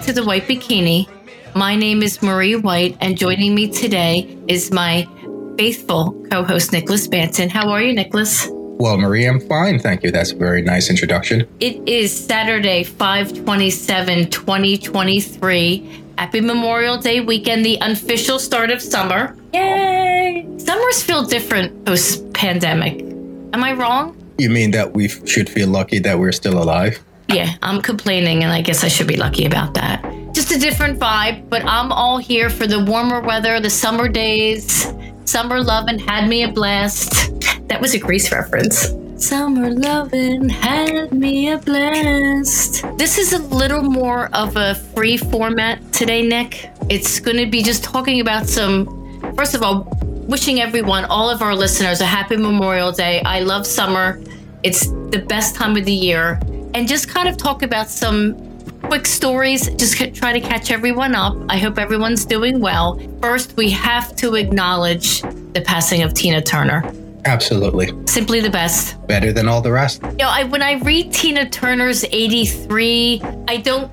back to the White Bikini. My name is Marie White, and joining me today is my faithful co host, Nicholas Banton. How are you, Nicholas? Well, Marie, I'm fine. Thank you. That's a very nice introduction. It is Saturday, 527, 2023. Happy Memorial Day weekend, the unofficial start of summer. Yay! Summers feel different post pandemic. Am I wrong? You mean that we should feel lucky that we're still alive? Yeah, I'm complaining, and I guess I should be lucky about that. Just a different vibe, but I'm all here for the warmer weather, the summer days. Summer lovin' had me a blast. That was a Grease reference. Summer lovin' had me a blast. This is a little more of a free format today, Nick. It's going to be just talking about some, first of all, wishing everyone, all of our listeners, a happy Memorial Day. I love summer. It's the best time of the year. And just kind of talk about some quick stories, just try to catch everyone up. I hope everyone's doing well. First, we have to acknowledge the passing of Tina Turner. Absolutely. Simply the best. Better than all the rest. You know, I, when I read Tina Turner's 83, I don't,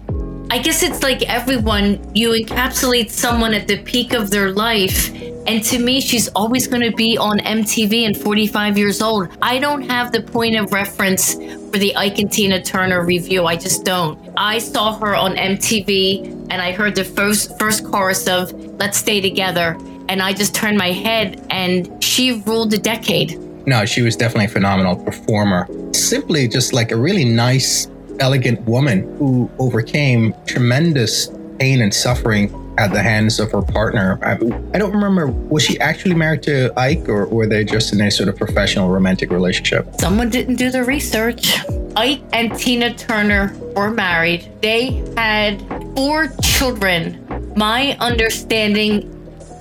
I guess it's like everyone, you encapsulate someone at the peak of their life. And to me, she's always going to be on MTV and 45 years old. I don't have the point of reference for the Ike and Tina Turner Revue. I just don't. I saw her on MTV and I heard the first first chorus of Let's Stay Together and I just turned my head and she ruled the decade. No, she was definitely a phenomenal performer. Simply just like a really nice, elegant woman who overcame tremendous pain and suffering at the hands of her partner. I, I, don't remember, was she actually married to Ike or were they just in a sort of professional romantic relationship? Someone didn't do the research. Ike and Tina Turner were married. They had four children. My understanding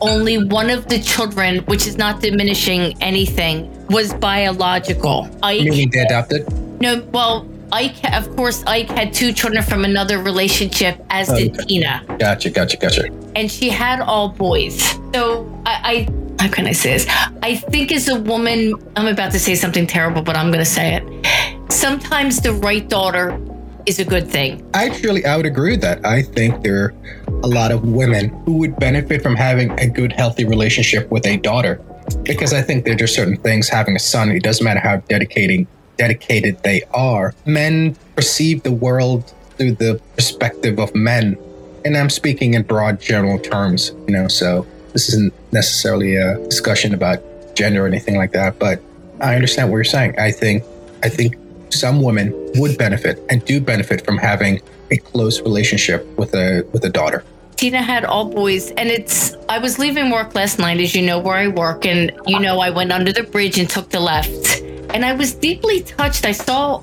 only one of the children, which is not diminishing anything, was biological. Ike, Meaning they adopted? No, well, Ike, of course, Ike had two children from another relationship, as did okay. Tina. Gotcha, gotcha, gotcha. And she had all boys. So I, I, how can I say this? I think as a woman, I'm about to say something terrible, but I'm going to say it. Sometimes the right daughter is a good thing. Actually, I would agree with that. I think there are a lot of women who would benefit from having a good, healthy relationship with a daughter. Because I think there are just certain things having a son, it doesn't matter how dedicating dedicated they are. Men perceive the world through the perspective of men. And I'm speaking in broad general terms, you know, so this isn't necessarily a discussion about gender or anything like that, but I understand what you're saying. I think I think some women would benefit and do benefit from having a close relationship with a with a daughter. Tina had all boys, and it's. I was leaving work last night, as you know where I work, and you know I went under the bridge and took the left, and I was deeply touched. I saw,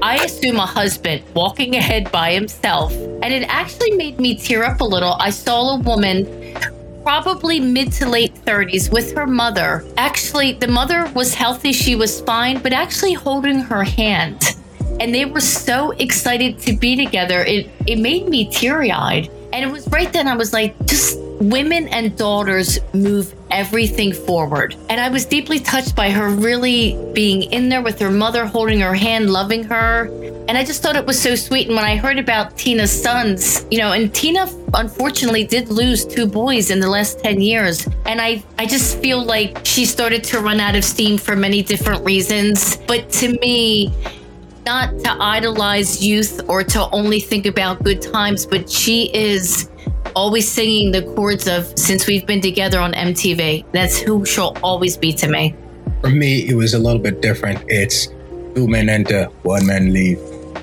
I assume a husband walking ahead by himself, and it actually made me tear up a little. I saw a woman probably mid to late 30s with her mother. Actually, the mother was healthy, she was fine, but actually holding her hand. And they were so excited to be together. It it made me teary-eyed. And it was right then I was like, just women and daughters move everything forward. And I was deeply touched by her really being in there with her mother, holding her hand, loving her. And I just thought it was so sweet. And when I heard about Tina's sons, you know, and Tina unfortunately did lose two boys in the last 10 years. And I, I just feel like she started to run out of steam for many different reasons. But to me, not to idolize youth or to only think about good times, but she is always singing the chords of since we've been together on MTV. That's who she'll always be to me. For me, it was a little bit different. It's two men enter, one man leave.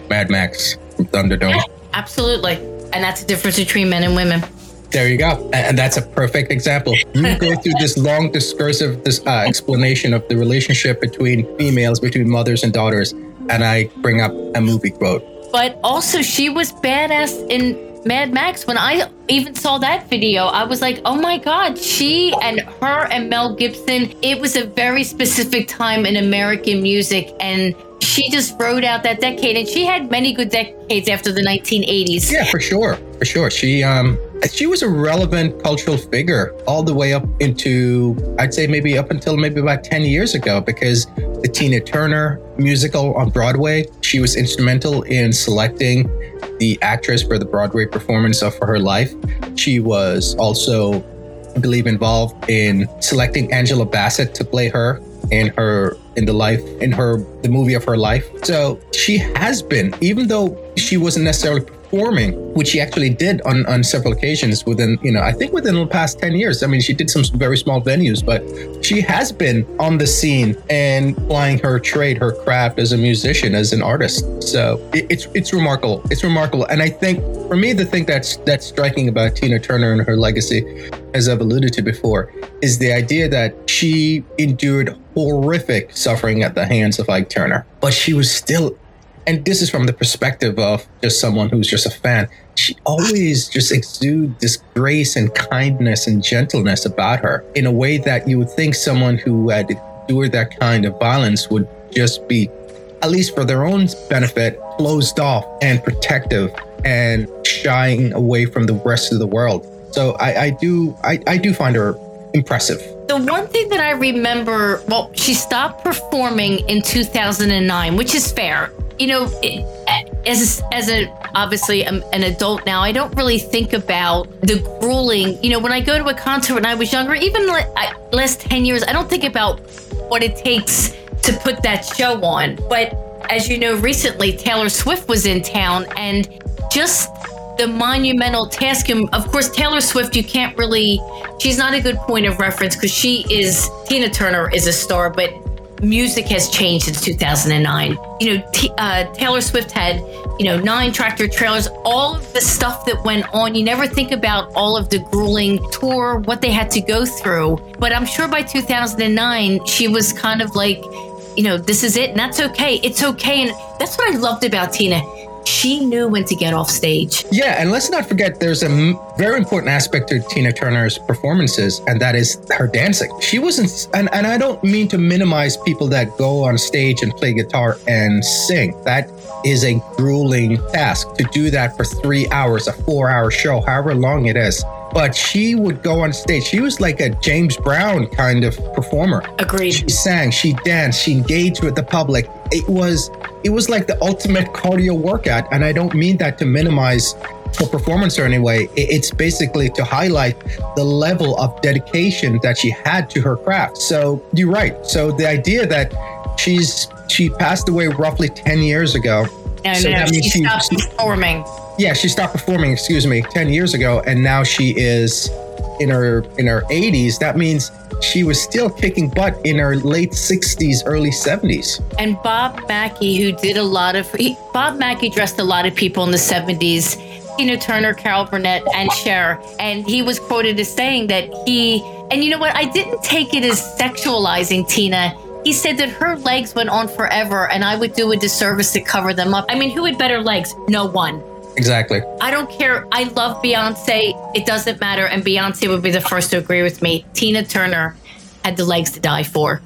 Mad Max from Thunderdome. Yeah, absolutely. And that's the difference between men and women. There you go. And that's a perfect example. You go through this long discursive this uh, explanation of the relationship between females, between mothers and daughters, and I bring up a movie quote. But also, she was badass in Mad Max, when I even saw that video, I was like, oh my God, she and her and Mel Gibson, it was a very specific time in American music. And she just rode out that decade. And she had many good decades after the 1980s. Yeah, for sure. For sure. She, um, she was a relevant cultural figure all the way up into, I'd say maybe up until maybe about 10 years ago, because the Tina Turner musical on Broadway, she was instrumental in selecting the actress for the Broadway performance of For Her Life. She was also, I believe, involved in selecting Angela Bassett to play her in her in the life in her the movie of her life. So she has been, even though she wasn't necessarily performing, which she actually did on, on several occasions within, you know, I think within the past 10 years. I mean, she did some very small venues, but she has been on the scene and plying her trade, her craft as a musician, as an artist. So it, it's it's remarkable. It's remarkable. And I think for me, the thing that's that's striking about Tina Turner and her legacy, as I've alluded to before, is the idea that she endured horrific suffering at the hands of Ike Turner, but she was still and this is from the perspective of just someone who's just a fan. She always just exudes this grace and kindness and gentleness about her in a way that you would think someone who had endured that kind of violence would just be, at least for their own benefit, closed off and protective and shying away from the rest of the world. So I, I do I, I do find her impressive. The one thing that I remember, well, she stopped performing in 2009, which is fair you know, as as a obviously an adult now, I don't really think about the grueling. You know, when I go to a concert when I was younger, even last ten years, I don't think about what it takes to put that show on. But as you know, recently Taylor Swift was in town, and just the monumental task. And of course, Taylor Swift, you can't really. She's not a good point of reference because she is Tina Turner is a star, but music has changed since 2009. You know, T- uh, Taylor Swift had, you know, nine tractor trailers, all of the stuff that went on. You never think about all of the grueling tour, what they had to go through. But I'm sure by 2009, she was kind of like, you know, this is it, and that's okay. It's okay. And that's what I loved about Tina she knew when to get off stage. Yeah, and let's not forget there's a m- very important aspect to Tina Turner's performances, and that is her dancing. She wasn't, and, and I don't mean to minimize people that go on stage and play guitar and sing. That is a grueling task to do that for three hours, a four hour show, however long it is but she would go on stage. She was like a James Brown kind of performer. Agreed. She sang, she danced, she engaged with the public. It was it was like the ultimate cardio workout. And I don't mean that to minimize her performance or any way. It's basically to highlight the level of dedication that she had to her craft. So you're right. So the idea that she's she passed away roughly 10 years ago. No, so no, she, she stopped performing. Yeah, she stopped performing, excuse me, 10 years ago. And now she is in her in her 80s. That means she was still kicking butt in her late 60s, early 70s. And Bob Mackie, who did a lot of, he, Bob Mackie dressed a lot of people in the 70s. Tina Turner, Carol Burnett, and Cher. And he was quoted as saying that he, and you know what? I didn't take it as sexualizing Tina. He said that her legs went on forever and I would do a disservice to cover them up. I mean, who had better legs? No one. Exactly. I don't care. I love Beyonce. It doesn't matter. And Beyonce would be the first to agree with me. Tina Turner had the legs to die for.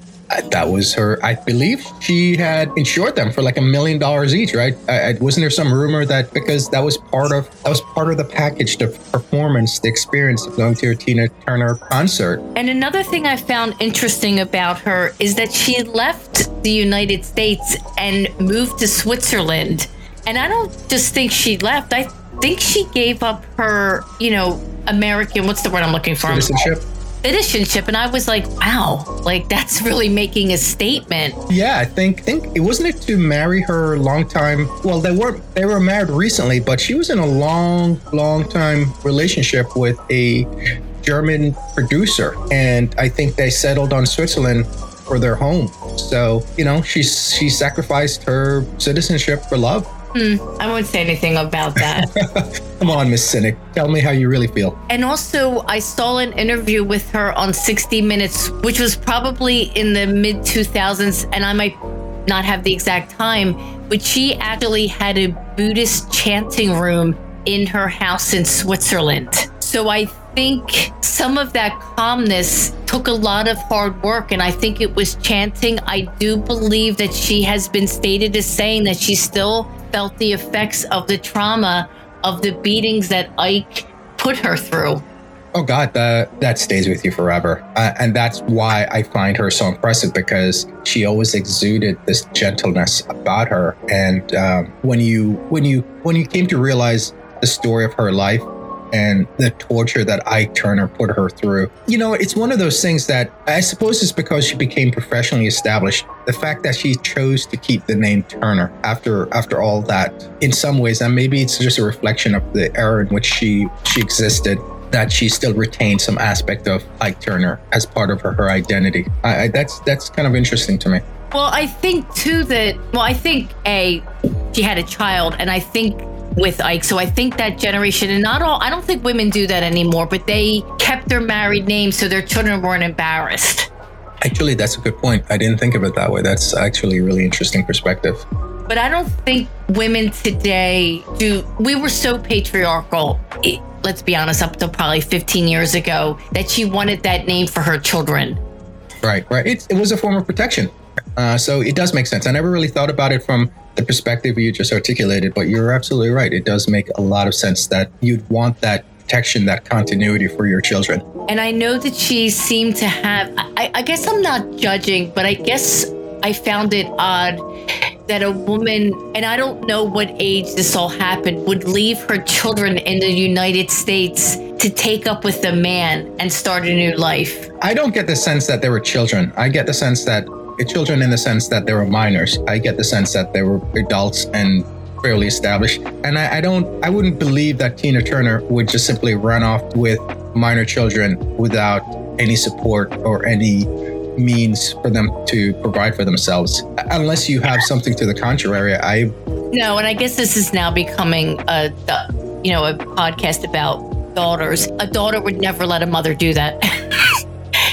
That was her. I believe she had insured them for like a million dollars each, right? Uh, wasn't there some rumor that because that was part of that was part of the package, the performance, the experience of going to a Tina Turner concert. And another thing I found interesting about her is that she left the United States and moved to Switzerland and I don't just think she left. I think she gave up her, you know, American, what's the word I'm looking for? Citizenship. Citizenship. And I was like, wow, like that's really making a statement. Yeah, I think think it wasn't it to marry her long time. Well, they were they were married recently, but she was in a long, long time relationship with a German producer. And I think they settled on Switzerland for their home. So, you know, she she sacrificed her citizenship for love. Hmm, I won't say anything about that. Come on, Miss Cynic. Tell me how you really feel. And also, I saw an interview with her on 60 Minutes, which was probably in the mid 2000s, and I might not have the exact time, but she actually had a Buddhist chanting room in her house in Switzerland. So I think some of that calmness took a lot of hard work, and I think it was chanting. I do believe that she has been stated as saying that she still felt the effects of the trauma of the beatings that Ike put her through. Oh God, that that stays with you forever, uh, and that's why I find her so impressive because she always exuded this gentleness about her. And um, when you when you when you came to realize the story of her life and the torture that Ike Turner put her through, you know, it's one of those things that I suppose it's because she became professionally established. The fact that she chose to keep the name Turner after after all that, in some ways, and maybe it's just a reflection of the era in which she she existed that she still retained some aspect of Ike Turner as part of her, her identity. I, I, that's that's kind of interesting to me. Well, I think too that well, I think a she had a child, and I think with Ike, so I think that generation, and not all, I don't think women do that anymore, but they kept their married name so their children weren't embarrassed. Actually, that's a good point. I didn't think of it that way. That's actually a really interesting perspective. But I don't think women today do. We were so patriarchal. It, let's be honest, up to probably 15 years ago, that she wanted that name for her children. Right, right. It, it was a form of protection. Uh, so it does make sense. I never really thought about it from the perspective you just articulated, but you're absolutely right. It does make a lot of sense that you'd want that protection, that continuity for your children. And I know that she seemed to have, I, I guess I'm not judging, but I guess I found it odd that a woman, and I don't know what age this all happened, would leave her children in the United States to take up with a man and start a new life. I don't get the sense that they were children. I get the sense that Eh, children in the sense that they were minors. I get the sense that they were adults and fairly established. And I, I don't, I wouldn't believe that Tina Turner would just simply run off with minor children without any support or any means for them to provide for themselves unless you have something to the contrary i no and i guess this is now becoming a you know a podcast about daughters a daughter would never let a mother do that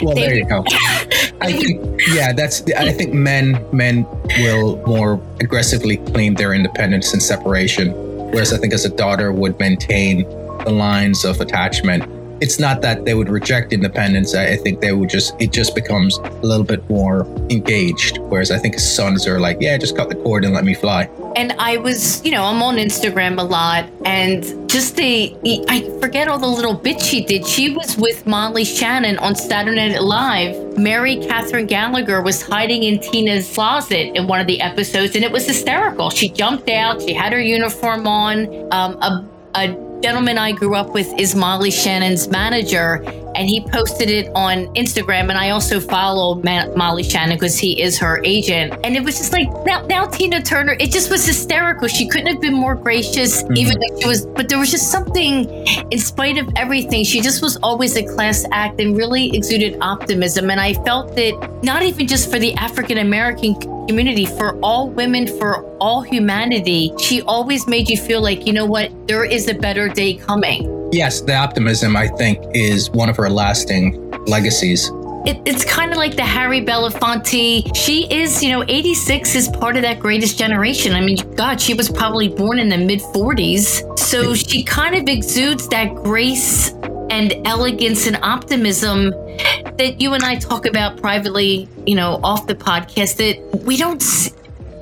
well there you go i think yeah that's i think men men will more aggressively claim their independence and separation whereas i think as a daughter would maintain the lines of attachment it's not that they would reject independence. I, think they would just it just becomes a little bit more engaged. Whereas I think sons are like, yeah, just cut the cord and let me fly. And I was, you know, I'm on Instagram a lot, and just the I forget all the little bits she did. She was with Molly Shannon on Saturday Night Live. Mary Catherine Gallagher was hiding in Tina's closet in one of the episodes, and it was hysterical. She jumped out. She had her uniform on. Um, a a gentleman I grew up with is Molly Shannon's manager, and he posted it on Instagram. And I also follow Ma- Molly Shannon because he is her agent. And it was just like now, now Tina Turner. It just was hysterical. She couldn't have been more gracious, mm-hmm. even though she was. But there was just something, in spite of everything, she just was always a class act and really exuded optimism. And I felt that not even just for the African American community, for all women, for all humanity, she always made you feel like, you know what, there is a better day coming. Yes, the optimism, I think, is one of her lasting legacies. It, it's kind of like the Harry Belafonte. She is, you know, 86 is part of that greatest generation. I mean, God, she was probably born in the mid 40s. So she kind of exudes that grace and elegance and optimism that you and I talk about privately, you know, off the podcast that we don't see,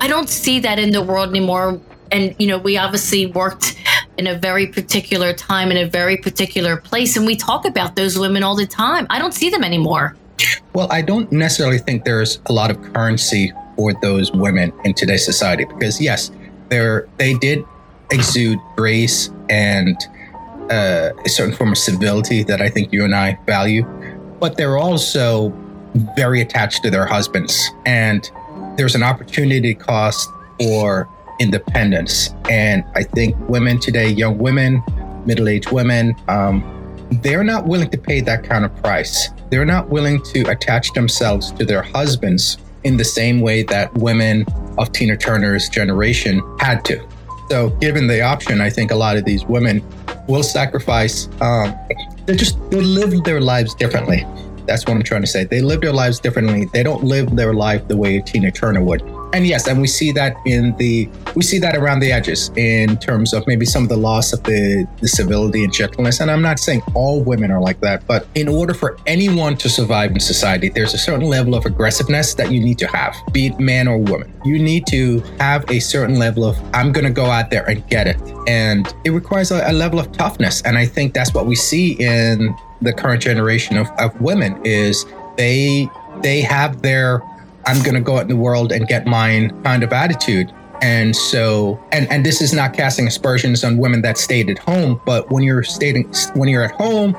I don't see that in the world anymore. And, you know, we obviously worked in a very particular time in a very particular place. And we talk about those women all the time. I don't see them anymore. Well, I don't necessarily think there's a lot of currency for those women in today's society because, yes, they're, they did exude grace and uh, a certain form of civility that I think you and I value, but they're also very attached to their husbands. And there's an opportunity cost for independence. And I think women today, young women, middle aged women, um, they're not willing to pay that kind of price. They're not willing to attach themselves to their husbands in the same way that women of Tina Turner's generation had to. So, given the option, I think a lot of these women will sacrifice. Um, they just they live their lives differently. That's what I'm trying to say. They live their lives differently. They don't live their life the way Tina Turner would. And yes, and we see that in the we see that around the edges in terms of maybe some of the loss of the, the civility and gentleness. And I'm not saying all women are like that, but in order for anyone to survive in society, there's a certain level of aggressiveness that you need to have, be it man or woman. You need to have a certain level of I'm going to go out there and get it, and it requires a, a level of toughness. And I think that's what we see in the current generation of, of women is they they have their I'm going to go out in the world and get mine kind of attitude. And so, and and this is not casting aspersions on women that stayed at home, but when you're staying, when you're at home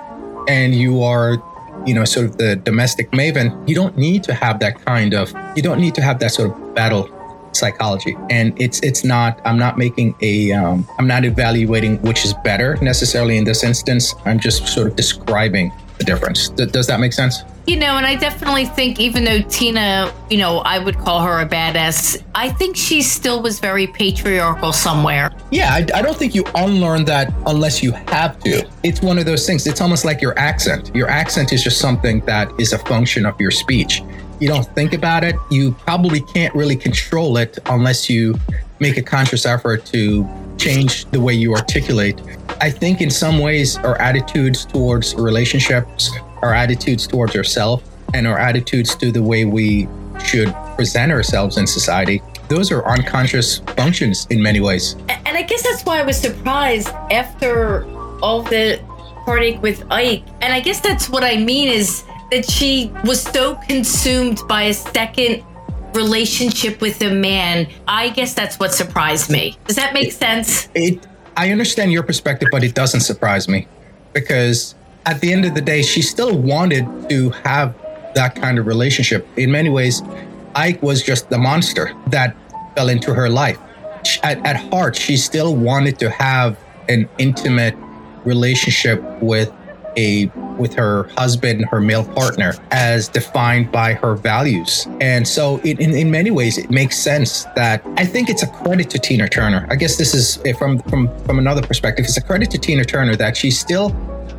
and you are, you know, sort of the domestic maven, you don't need to have that kind of you don't need to have that sort of battle psychology. And it's it's not i'm not making a um, i'm not evaluating which is better necessarily in this instance. I'm just sort of describing the difference. Th- does that make sense You know, and I definitely think even though Tina, you know, I would call her a badass, I think she still was very patriarchal somewhere. Yeah, I, I don't think you unlearn that unless you have to. It's one of those things. It's almost like your accent. Your accent is just something that is a function of your speech. You don't think about it. You probably can't really control it unless you make a conscious effort to change the way you articulate. I think in some ways, our attitudes towards relationships, our attitudes towards ourselves, and our attitudes to the way we should present ourselves in society, those are unconscious functions in many ways. And I guess that's why I was surprised after all the heartache with Ike. And I guess that's what I mean is that she was so consumed by a second relationship with a man. I guess that's what surprised me. Does that make sense? it I understand your perspective, but it doesn't surprise me because at the end of the day, she still wanted to have that kind of relationship. In many ways, Ike was just the monster that fell into her life. At, at heart, she still wanted to have an intimate relationship with a with her husband, her male partner, as defined by her values. And so, it, in in many ways, it makes sense that I think it's a credit to Tina Turner. I guess this is eh, from from from another perspective. It's a credit to Tina Turner that she still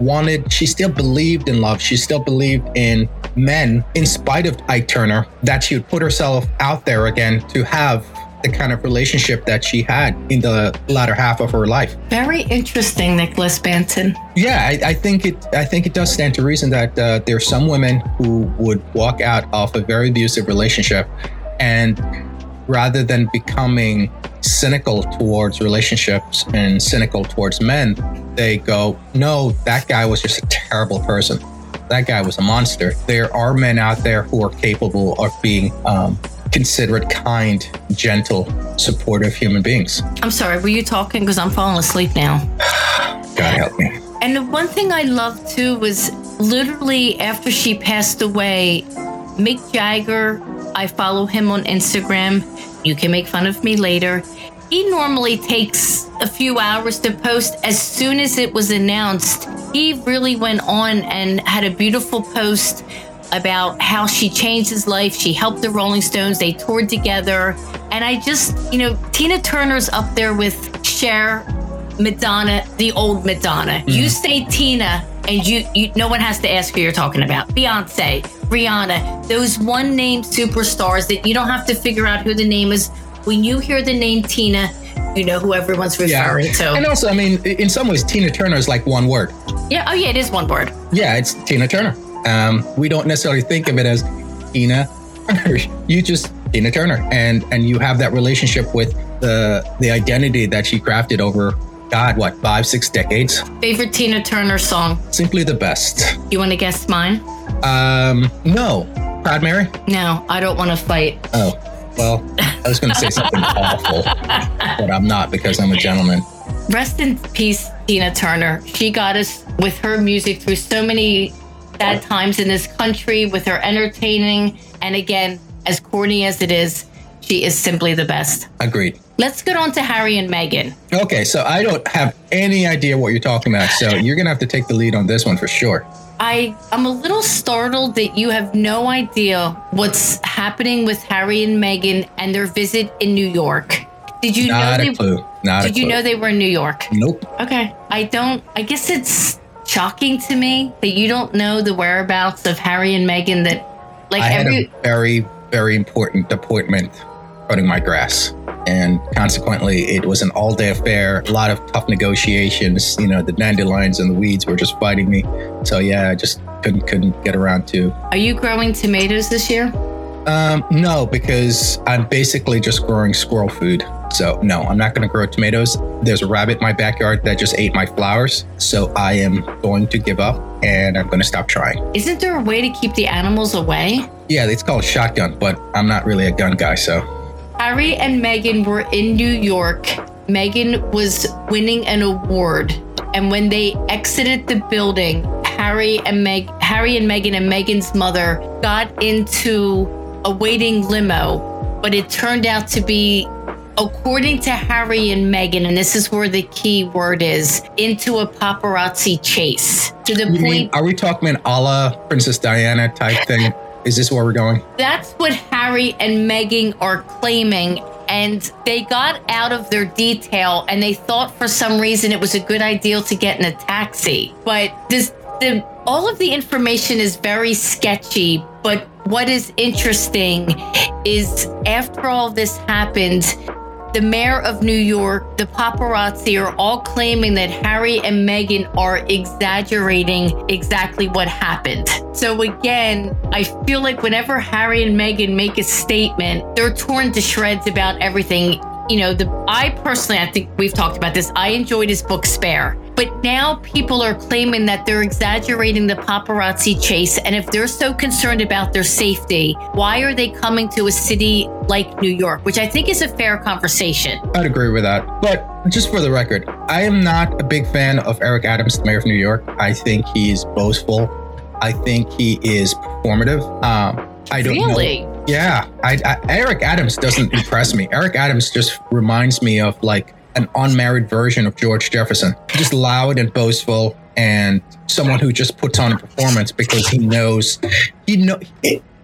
wanted, she still believed in love. She still believed in men, in spite of Ike Turner. That she would put herself out there again to have the kind of relationship that she had in the latter half of her life. Very interesting, Nicholas Banton. Yeah, I, I think it. I think it does stand to reason that uh, there are some women who would walk out of a very abusive relationship, and rather than becoming cynical towards relationships and cynical towards men, they go, "No, that guy was just a terrible person. That guy was a monster." There are men out there who are capable of being um, considerate, kind, gentle, supportive human beings. I'm sorry, were you talking? Because I'm falling asleep now. God help me. And the one thing I loved too was literally after she passed away, Mick Jagger, I follow him on Instagram. You can make fun of me later. He normally takes a few hours to post. As soon as it was announced, he really went on and had a beautiful post about how she changed his life. She helped the Rolling Stones. They toured together. And I just, you know, Tina Turner's up there with Cher, Madonna, the old Madonna. You mm-hmm. say Tina, and you, you, no one has to ask who you're talking about. Beyonce, Rihanna, those one name superstars that you don't have to figure out who the name is. When you hear the name Tina, you know who everyone's referring to. And also, I mean, in some ways, Tina Turner is like one word. yeah, oh yeah, it is one word. Yeah, it's Tina Turner. Um, we don't necessarily think of it as Tina. you just Tina Turner, and and you have that relationship with the the identity that she crafted over God, what five, six decades. Favorite Tina Turner song? Simply the best. You want to guess mine? Um, no, Proud Mary. No, I don't want to fight. Oh, well, I was going to say something awful, but I'm not because I'm a gentleman. Rest in peace, Tina Turner. She got us with her music through so many bad times in this country with her entertaining. And again, as corny as it is, she is simply the best. Agreed. Let's get on to Harry and Meghan. Okay, so I don't have any idea what you're talking about, so you're gonna have to take the lead on this one for sure. I am a little startled that you have no idea what's happening with Harry and Meghan and their visit in New York. Did you Not know a they clue. Not Did a clue. you know they were in New York? Nope. Okay. I don't, I guess it's shocking to me that you don't know the whereabouts of Harry and Meghan that, like, I every. a very, very important appointment cutting my grass. And consequently, it was an all day affair, a lot of tough negotiations. You know, the dandelions and the weeds were just fighting me. So, yeah, I just couldn't, couldn't get around to. Are you growing tomatoes this year? Um, no, because I'm basically just growing squirrel food. So, no, I'm not going to grow tomatoes. There's a rabbit in my backyard that just ate my flowers. So, I am going to give up and I'm going to stop trying. Isn't there a way to keep the animals away? Yeah, it's called shotgun, but I'm not really a gun guy. So, Harry and Meghan were in New York. Meghan was winning an award. And when they exited the building, Harry and Meg Harry and Meghan and Meghan's mother got into a waiting limo, but it turned out to be according to Harry and Meghan, and this is where the key word is, into a paparazzi chase. To the you point mean, are we talking an a la Princess Diana type thing? Is this where we're going? That's what Harry and Meghan are claiming. And they got out of their detail and they thought for some reason it was a good idea to get in a taxi. But this the all of the information is very sketchy, but what is interesting is after all this happened, the mayor of New York, the paparazzi are all claiming that Harry and Meghan are exaggerating exactly what happened. So again, I feel like whenever Harry and Meghan make a statement, they're torn to shreds about everything. You know, the I personally, I think we've talked about this. I enjoyed his book Spare. But now people are claiming that they're exaggerating the paparazzi chase. And if they're so concerned about their safety, why are they coming to a city like New York, which I think is a fair conversation? I'd agree with that. But just for the record, I am not a big fan of Eric Adams, the mayor of New York. I think he's boastful. I think he is performative. Um, I don't really? know. Yeah, I, I, Eric Adams doesn't impress me. Eric Adams just reminds me of like an unmarried version of George Jefferson. Just loud and boastful and someone who just puts on a performance because he knows he know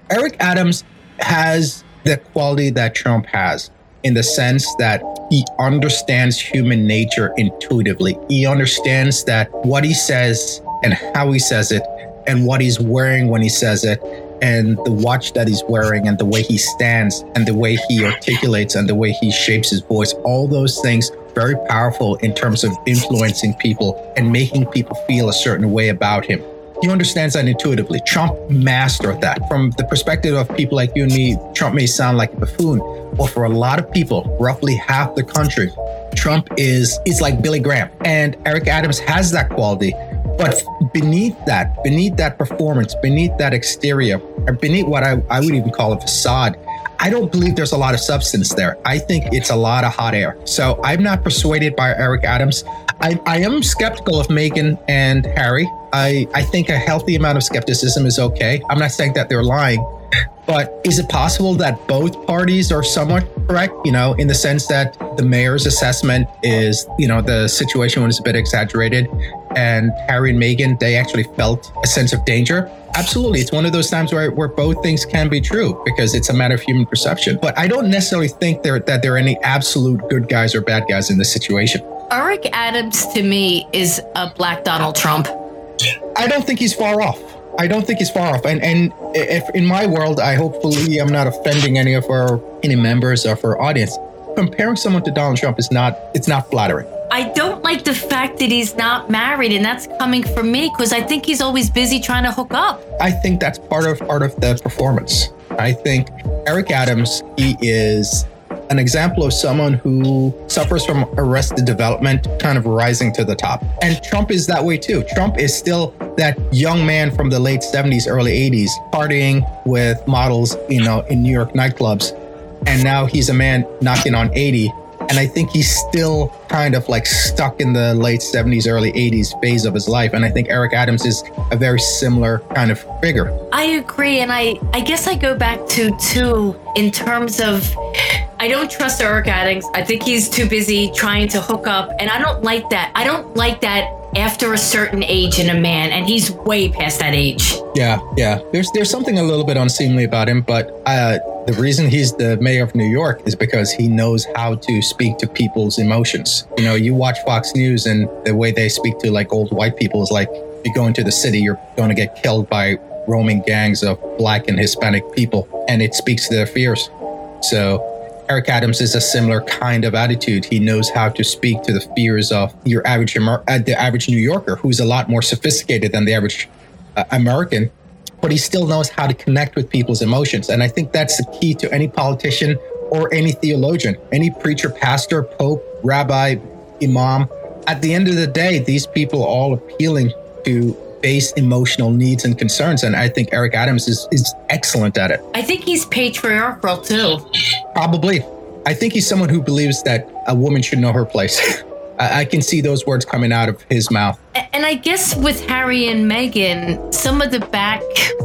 Eric Adams has the quality that Trump has in the sense that he understands human nature intuitively. He understands that what he says and how he says it and what he's wearing when he says it and the watch that he's wearing and the way he stands and the way he articulates and the way he shapes his voice all those things very powerful in terms of influencing people and making people feel a certain way about him. He understands that intuitively. Trump mastered that. From the perspective of people like you and me trump may sound like a buffoon but for a lot of people roughly half the country trump is is like billy graham. And eric adams has that quality but beneath that, beneath that performance, beneath that exterior, or beneath what I, I would even call a facade, I don't believe there's a lot of substance there. I think it's a lot of hot air. So I'm not persuaded by Eric Adams. I, I am skeptical of Meghan and Harry. I, I think a healthy amount of skepticism is okay. I'm not saying that they're lying, but is it possible that both parties are somewhat correct? You know, in the sense that the mayor's assessment is, you know, the situation was a bit exaggerated, and Harry and Meghan, they actually felt a sense of danger. Absolutely. It's one of those times where, where both things can be true because it's a matter of human perception. But I don't necessarily think there, that there are any absolute good guys or bad guys in this situation. Eric Adams, to me, is a black Donald Trump. I don't think he's far off. I don't think he's far off. And and if in my world, I hopefully I'm not offending any of our any members of our audience. Comparing someone to Donald Trump is not it's not flattering. I don't like the fact that he's not married, and that's coming from me because I think he's always busy trying to hook up. I think that's part of part of the performance. I think Eric Adams, he is an example of someone who suffers from arrested development, kind of rising to the top. And Trump is that way too. Trump is still that young man from the late 70s, early 80s, partying with models, you know, in New York nightclubs. And now he's a man knocking on 80 and I think he's still kind of like stuck in the late 70s, early 80s phase of his life. And I think Eric Adams is a very similar kind of figure. I agree. And I, I guess I go back to, too, in terms of I don't trust Eric Adams. I think he's too busy trying to hook up. And I don't like that. I don't like that after a certain age in a man, and he's way past that age. Yeah, yeah. There's there's something a little bit unseemly about him, but uh, the reason he's the mayor of New York is because he knows how to speak to people's emotions. You know, you watch Fox News, and the way they speak to like old white people is like, you go into the city, you're going to get killed by roaming gangs of black and Hispanic people, and it speaks to their fears. So Eric Adams is a similar kind of attitude. He knows how to speak to the fears of your average Amer- uh, the average New Yorker, who's a lot more sophisticated than the average uh, American, but he still knows how to connect with people's emotions. And I think that's the key to any politician or any theologian, any preacher, pastor, pope, rabbi, imam. At the end of the day, these people are all appealing to base emotional needs and concerns. And I think Eric Adams is, is excellent at it. I think he's patriarchal too. Probably. I think he's someone who believes that a woman should know her place. I, I can see those words coming out of his mouth. And I guess with Harry and Meghan, some of the back,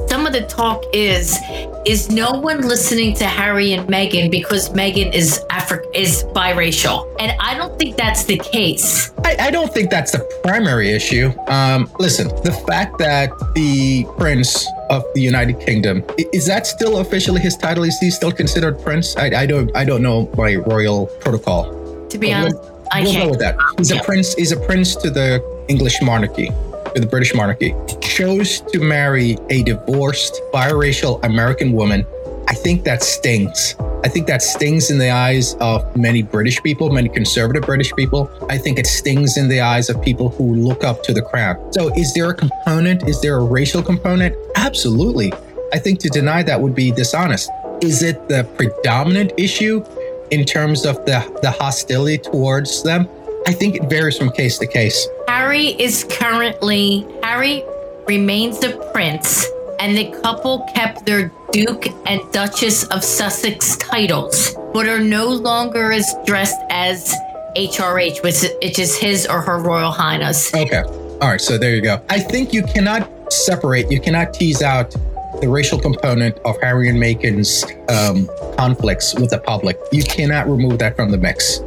some of the talk is, is no one listening to Harry and Meghan because Meghan is Afri- is biracial, and I don't think that's the case. I, I don't think that's the primary issue. Um, listen, the fact that the prince of the United Kingdom is that still officially his title? Is he still considered prince? I, I don't I don't know my royal protocol. To be Well, honest, I we'll go with that. He's a prince. He's a prince to the English monarchy, to the British monarchy. Chose to marry a divorced biracial American woman. I think that stings. I think that stings in the eyes of many British people, many conservative British people. I think it stings in the eyes of people who look up to the crown. So, is there a component? Is there a racial component? Absolutely. I think to deny that would be dishonest. Is it the predominant issue? In terms of the, the hostility towards them, I think it varies from case to case. Harry is currently Harry remains the prince, and the couple kept their Duke and Duchess of Sussex titles, but are no longer as dressed as HRH, which which is his or her Royal Highness. Okay. All right. So there you go. I think you cannot separate, you cannot tease out the racial component of Harry and Meghan's um, conflicts with the public. You cannot remove that from the mix.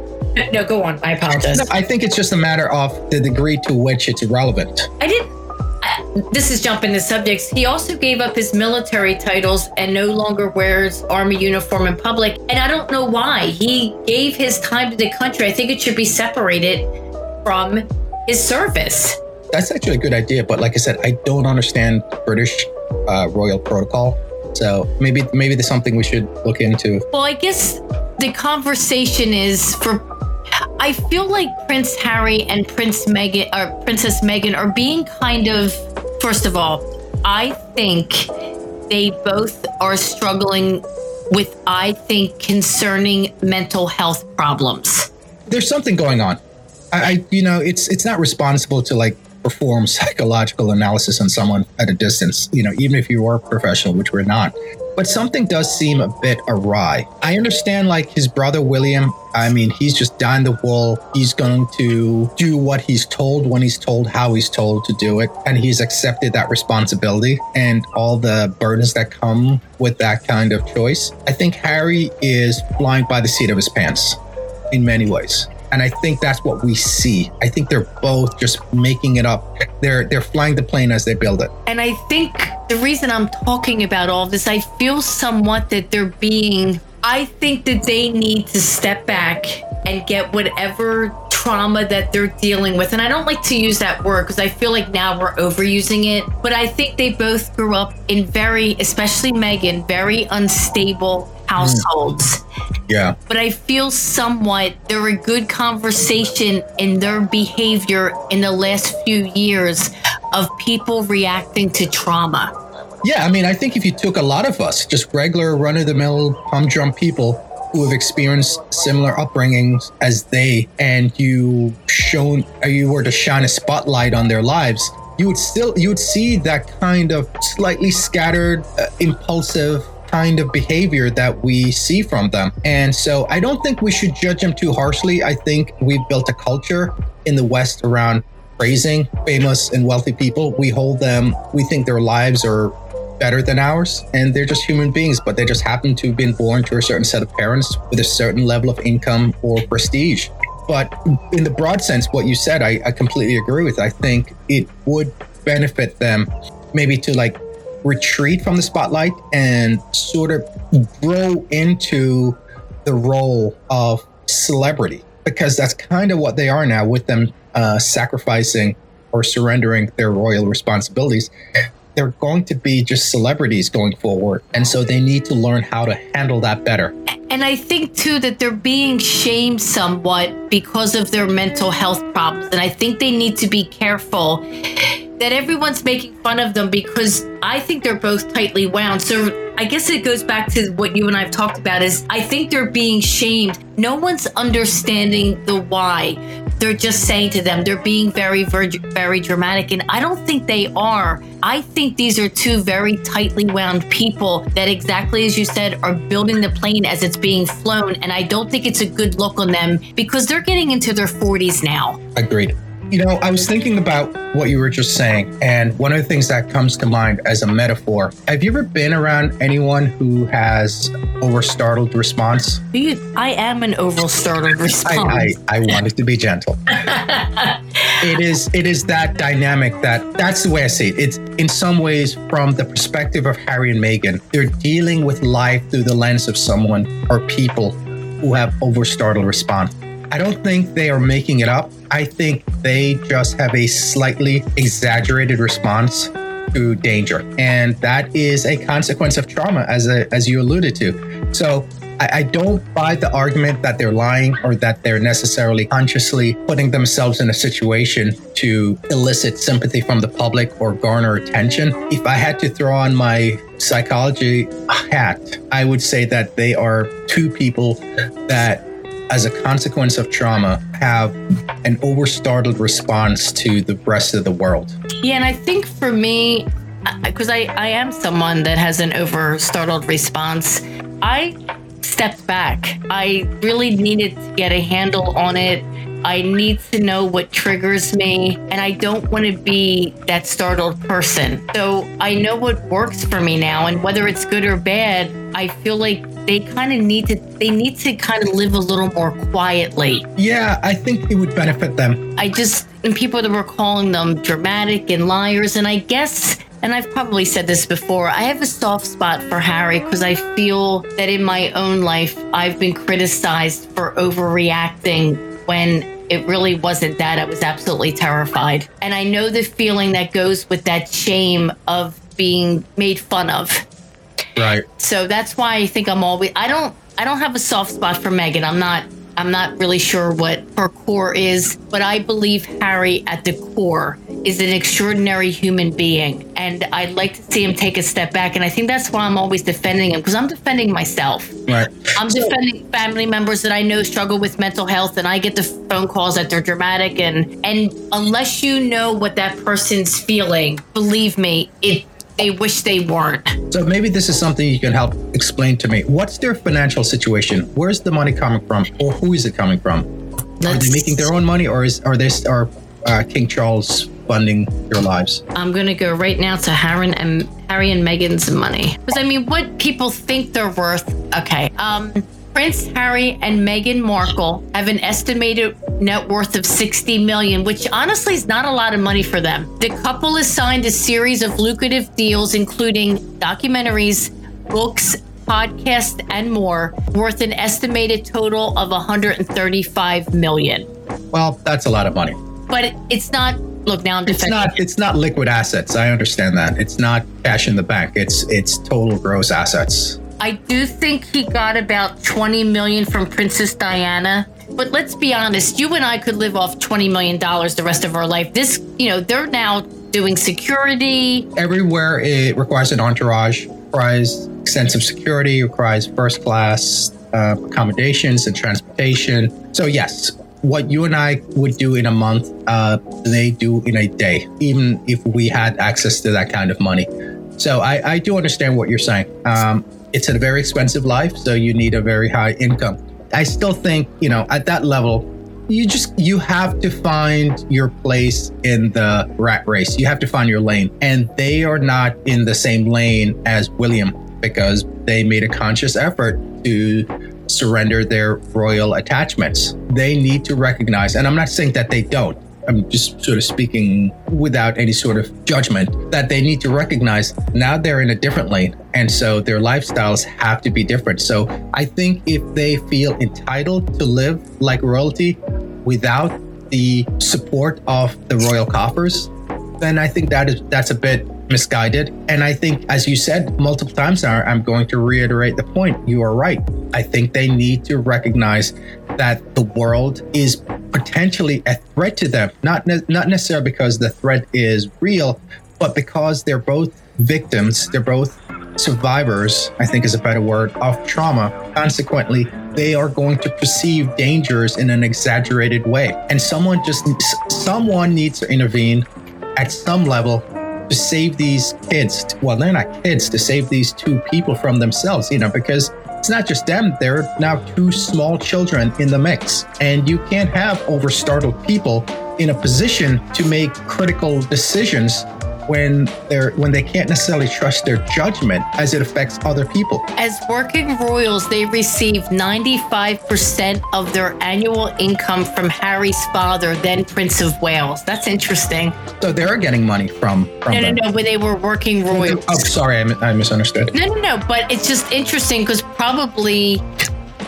No, go on. I apologize. No, I think it's just a matter of the degree to which it's relevant. I didn't. Uh, this is jumping the subjects. He also gave up his military titles and no longer wears army uniform in public. And I don't know why. He gave his time to the country. I think it should be separated from his service. That's actually a good idea, but like I said, I don't understand British uh, royal protocol. So maybe maybe there's something we should look into. Well, I guess the conversation is for. I feel like Prince Harry and Prince Meghan or Princess Meghan are being kind of. First of all, I think they both are struggling with, I think, concerning mental health problems. there's something going on. I, I, you know, it's it's not responsible to like perform psychological analysis on someone at a distance. You know, even if you are professional, which we're not. But something does seem a bit awry. I understand, like his brother William. I mean, he's just dying the wool. He's going to do what he's told when he's told how he's told to do it, and he's accepted that responsibility and all the burdens that come with that kind of choice. I think Harry is flying by the seat of his pants in many ways. And I think that's what we see. I think they're both just making it up. They're they're flying the plane as they build it. And I think the reason I'm talking about all this, I feel somewhat that they're being, I think that they need to step back and get whatever trauma that they're dealing with. And I don't like to use that word because I feel like now we're overusing it. But I think they both grew up in very, especially Meghan, very unstable households. Yeah. But I feel somewhat they're a good conversation in their behavior in the last few years of people reacting to trauma. Yeah, I mean, I think if you took a lot of us, just regular run of the mill humdrum people who have experienced similar upbringings as they, and you shown, or you were to shine a spotlight on their lives, you would still, you would see that kind of slightly scattered, uh, impulsive kind of behavior that we see from them. And so I don't think we should judge them too harshly. I think we've built a culture in the West around praising famous and wealthy people. We hold them, we think their lives are better than ours and they're just human beings but they just happen to have been born to a certain set of parents with a certain level of income or prestige but in the broad sense what you said I, I completely agree with i think it would benefit them maybe to like retreat from the spotlight and sort of grow into the role of celebrity because that's kind of what they are now with them uh, sacrificing or surrendering their royal responsibilities they're going to be just celebrities going forward. And so they need to learn how to handle that better. And I think too that they're being shamed somewhat because of their mental health problems. And I think they need to be careful that everyone's making fun of them because I think they're both tightly wound. So I guess it goes back to what you and I have talked about is I think they're being shamed. No one's understanding the why. They're just saying to them they're being very very very dramatic and I don't think they are. I think these are two very tightly wound people that exactly as you said are building the plane as it's being flown and I don't think it's a good look on them because they're getting into their 40s now. Agreed. You know, I was thinking about what you were just saying, and one of the things that comes to mind as a metaphor. Have you ever been around anyone who has over startled response? I am an over startled response. I, I, I wanted to be gentle. it is it is that dynamic that that's the way I see it. It's in some ways from the perspective of Harry and Meghan, they're dealing with life through the lens of someone or people who have over startled response. I don't think they are making it up. I think they just have a slightly exaggerated response to danger. And that is a consequence of trauma, as, a, as you alluded to. So I, I don't buy the argument that they're lying or that they're necessarily consciously putting themselves in a situation to elicit sympathy from the public or garner attention. If I had to throw on my psychology hat, I would say that they are two people that as a consequence of trauma, have an overstartled response to the rest of the world. Yeah, and I think for me, because I, I am someone that has an overstartled response, I stepped back. I really needed to get a handle on it. I need to know what triggers me, and I don't want to be that startled person. So I know what works for me now, and whether it's good or bad, I feel like they kind of need to they need to kind of live a little more quietly. Yeah, I think it would benefit them. I just and people that were calling them dramatic and liars and I guess and I've probably said this before, I have a soft spot for Harry because I feel that in my own life I've been criticized for overreacting when it really wasn't that. I was absolutely terrified. And I know the feeling that goes with that shame of being made fun of Right. So that's why I think I'm always I don't I don't have a soft spot for Meghan. I'm not I'm not really sure what her core is, but I believe Harry at the core is an extraordinary human being. And I'd like to see him take a step back. And I think that's why I'm always defending him because I'm defending myself. Right. I'm defending family members that I know struggle with mental health and I get the phone calls that they're dramatic and and unless you know what that person's feeling, believe me, it they wish they weren't. So maybe this is something you can help explain to me. What's their financial situation? Where's the money coming from, or who is it coming from? Let's, are they making their own money, or is are they are uh, King Charles funding their lives? I'm gonna go right now to Harry and Harry and Meghan's money because I mean, what people think they're worth. Okay, um, Prince Harry and Meghan Markle have an estimated net worth of 60 million, which honestly is not a lot of money for them. The couple has signed a series of lucrative deals, including documentaries, books, podcasts, and more, worth an estimated total of 135 million. Well, that's a lot of money. But it's not look now I'm it's not it's not liquid assets i understand that it's not cash in the bank it's it's total gross assets I do think he got about 20 million from Princess Diana. But let's be honest, you and I could live off $20 million the rest of our life. This, you know, they're now doing security. Everywhere it requires an entourage, requires extensive security, requires first class uh, accommodations and transportation. So, yes, what you and I would do in a month, uh, they do in a day, even if we had access to that kind of money. So I, I do understand what you're saying. Um, it's a very expensive life, so you need a very high income. I still think, you know, at that level, you just you have to find your place in the rat race. You have to find your lane. And they are not in the same lane as William because they made a conscious effort to surrender their royal attachments. They need to recognize, and I'm not saying that they don't, I'm just sort of speaking without any sort of judgment, that they need to recognize now they're in a different lane. And so their lifestyles have to be different. So I think if they feel entitled to live like royalty without the support of the royal coffers, then I think that is that's a bit misguided. And I think, as you said multiple times now, I'm going to reiterate the point. You are right. I think they need to recognize that the world is potentially a threat to them, not, ne- not necessarily because the threat is real, but because they're both victims, they're both survivors, I think is a better word, of trauma. Consequently, they are going to perceive dangers in an exaggerated way. And someone just someone needs to intervene at some level to save these kids. Well, they're not kids, to save these two people from themselves, you know, because it's not just them, there are now two small children in the mix. And you can't have over startled people in a position to make critical decisions when they're when they can't necessarily trust their judgment as it affects other people. As working royals, they receive 95% of their annual income from Harry's father, then Prince of Wales. That's interesting. So they're getting money from, from No, no, no, when they were working oh, royals. Oh, sorry, I, I misunderstood. No, no, no, but it's just interesting because probably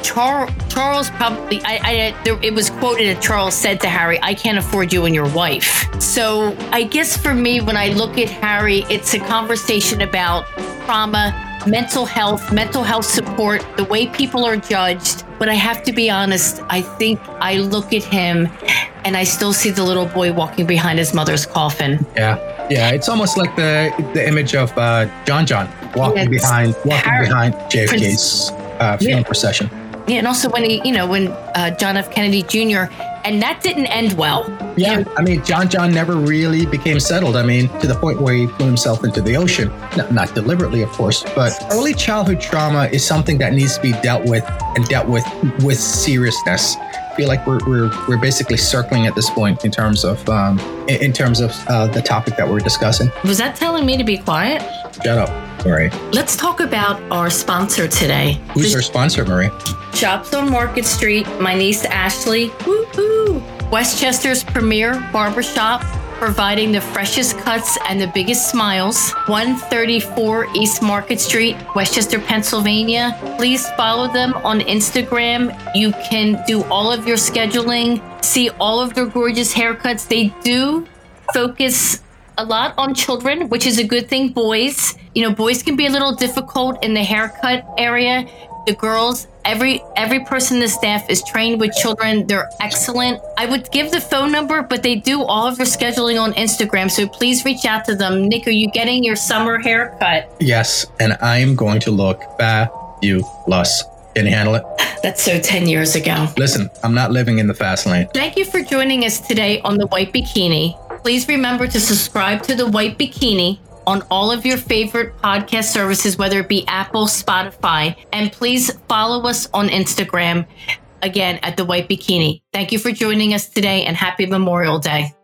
Char- Charles probably I, I there, it was quoted that Charles said to Harry, "I can't afford you and your wife." So I guess for me, when I look at Harry, it's a conversation about trauma, mental health, mental health support, the way people are judged. But I have to be honest, I think I look at him and I still see the little boy walking behind his mother's coffin. Yeah, yeah. It's almost like the the image of uh, John John walking Yes. behind walking Harry- behind JFK's uh, funeral Yeah. procession. Yeah, and also when he, you know, when uh, John F. Kennedy Jr. and that didn't end well. Yeah, I mean, John John never really became settled. I mean, to the point where he threw himself into the ocean. Not, not deliberately, of course, but early childhood trauma is something that needs to be dealt with and dealt with with seriousness. I feel like we're, we're, we're basically circling at this point in terms of um, in, in terms of uh, the topic that we're discussing. Was that telling me to be quiet? Shut up. All right. Let's talk about our sponsor today. Who's our sponsor, Marie? Shops on Market Street. My niece Ashley. Woohoo! West Chester's premier barbershop, providing the freshest cuts and the biggest smiles. 134 East Market Street, Westchester, Pennsylvania. Please follow them on Instagram. You can do all of your scheduling, see all of their gorgeous haircuts. They do focus a lot on children, which is a good thing. Boys, you know, boys can be a little difficult in the haircut area. The girls, every every person in the staff is trained with children. They're excellent. I would give the phone number, but they do all of their scheduling on Instagram. So please reach out to them. Nick, are you getting your summer haircut? Yes, and I'm going to look fabulous. Can you handle it? That's so 10 years ago. Listen, I'm not living in the fast lane. Thank you for joining us today on the White Bikini. Please remember to subscribe to the White Bikini on all of your favorite podcast services, whether it be Apple, Spotify, and please follow us on Instagram again at the White Bikini. Thank you for joining us today and happy Memorial Day.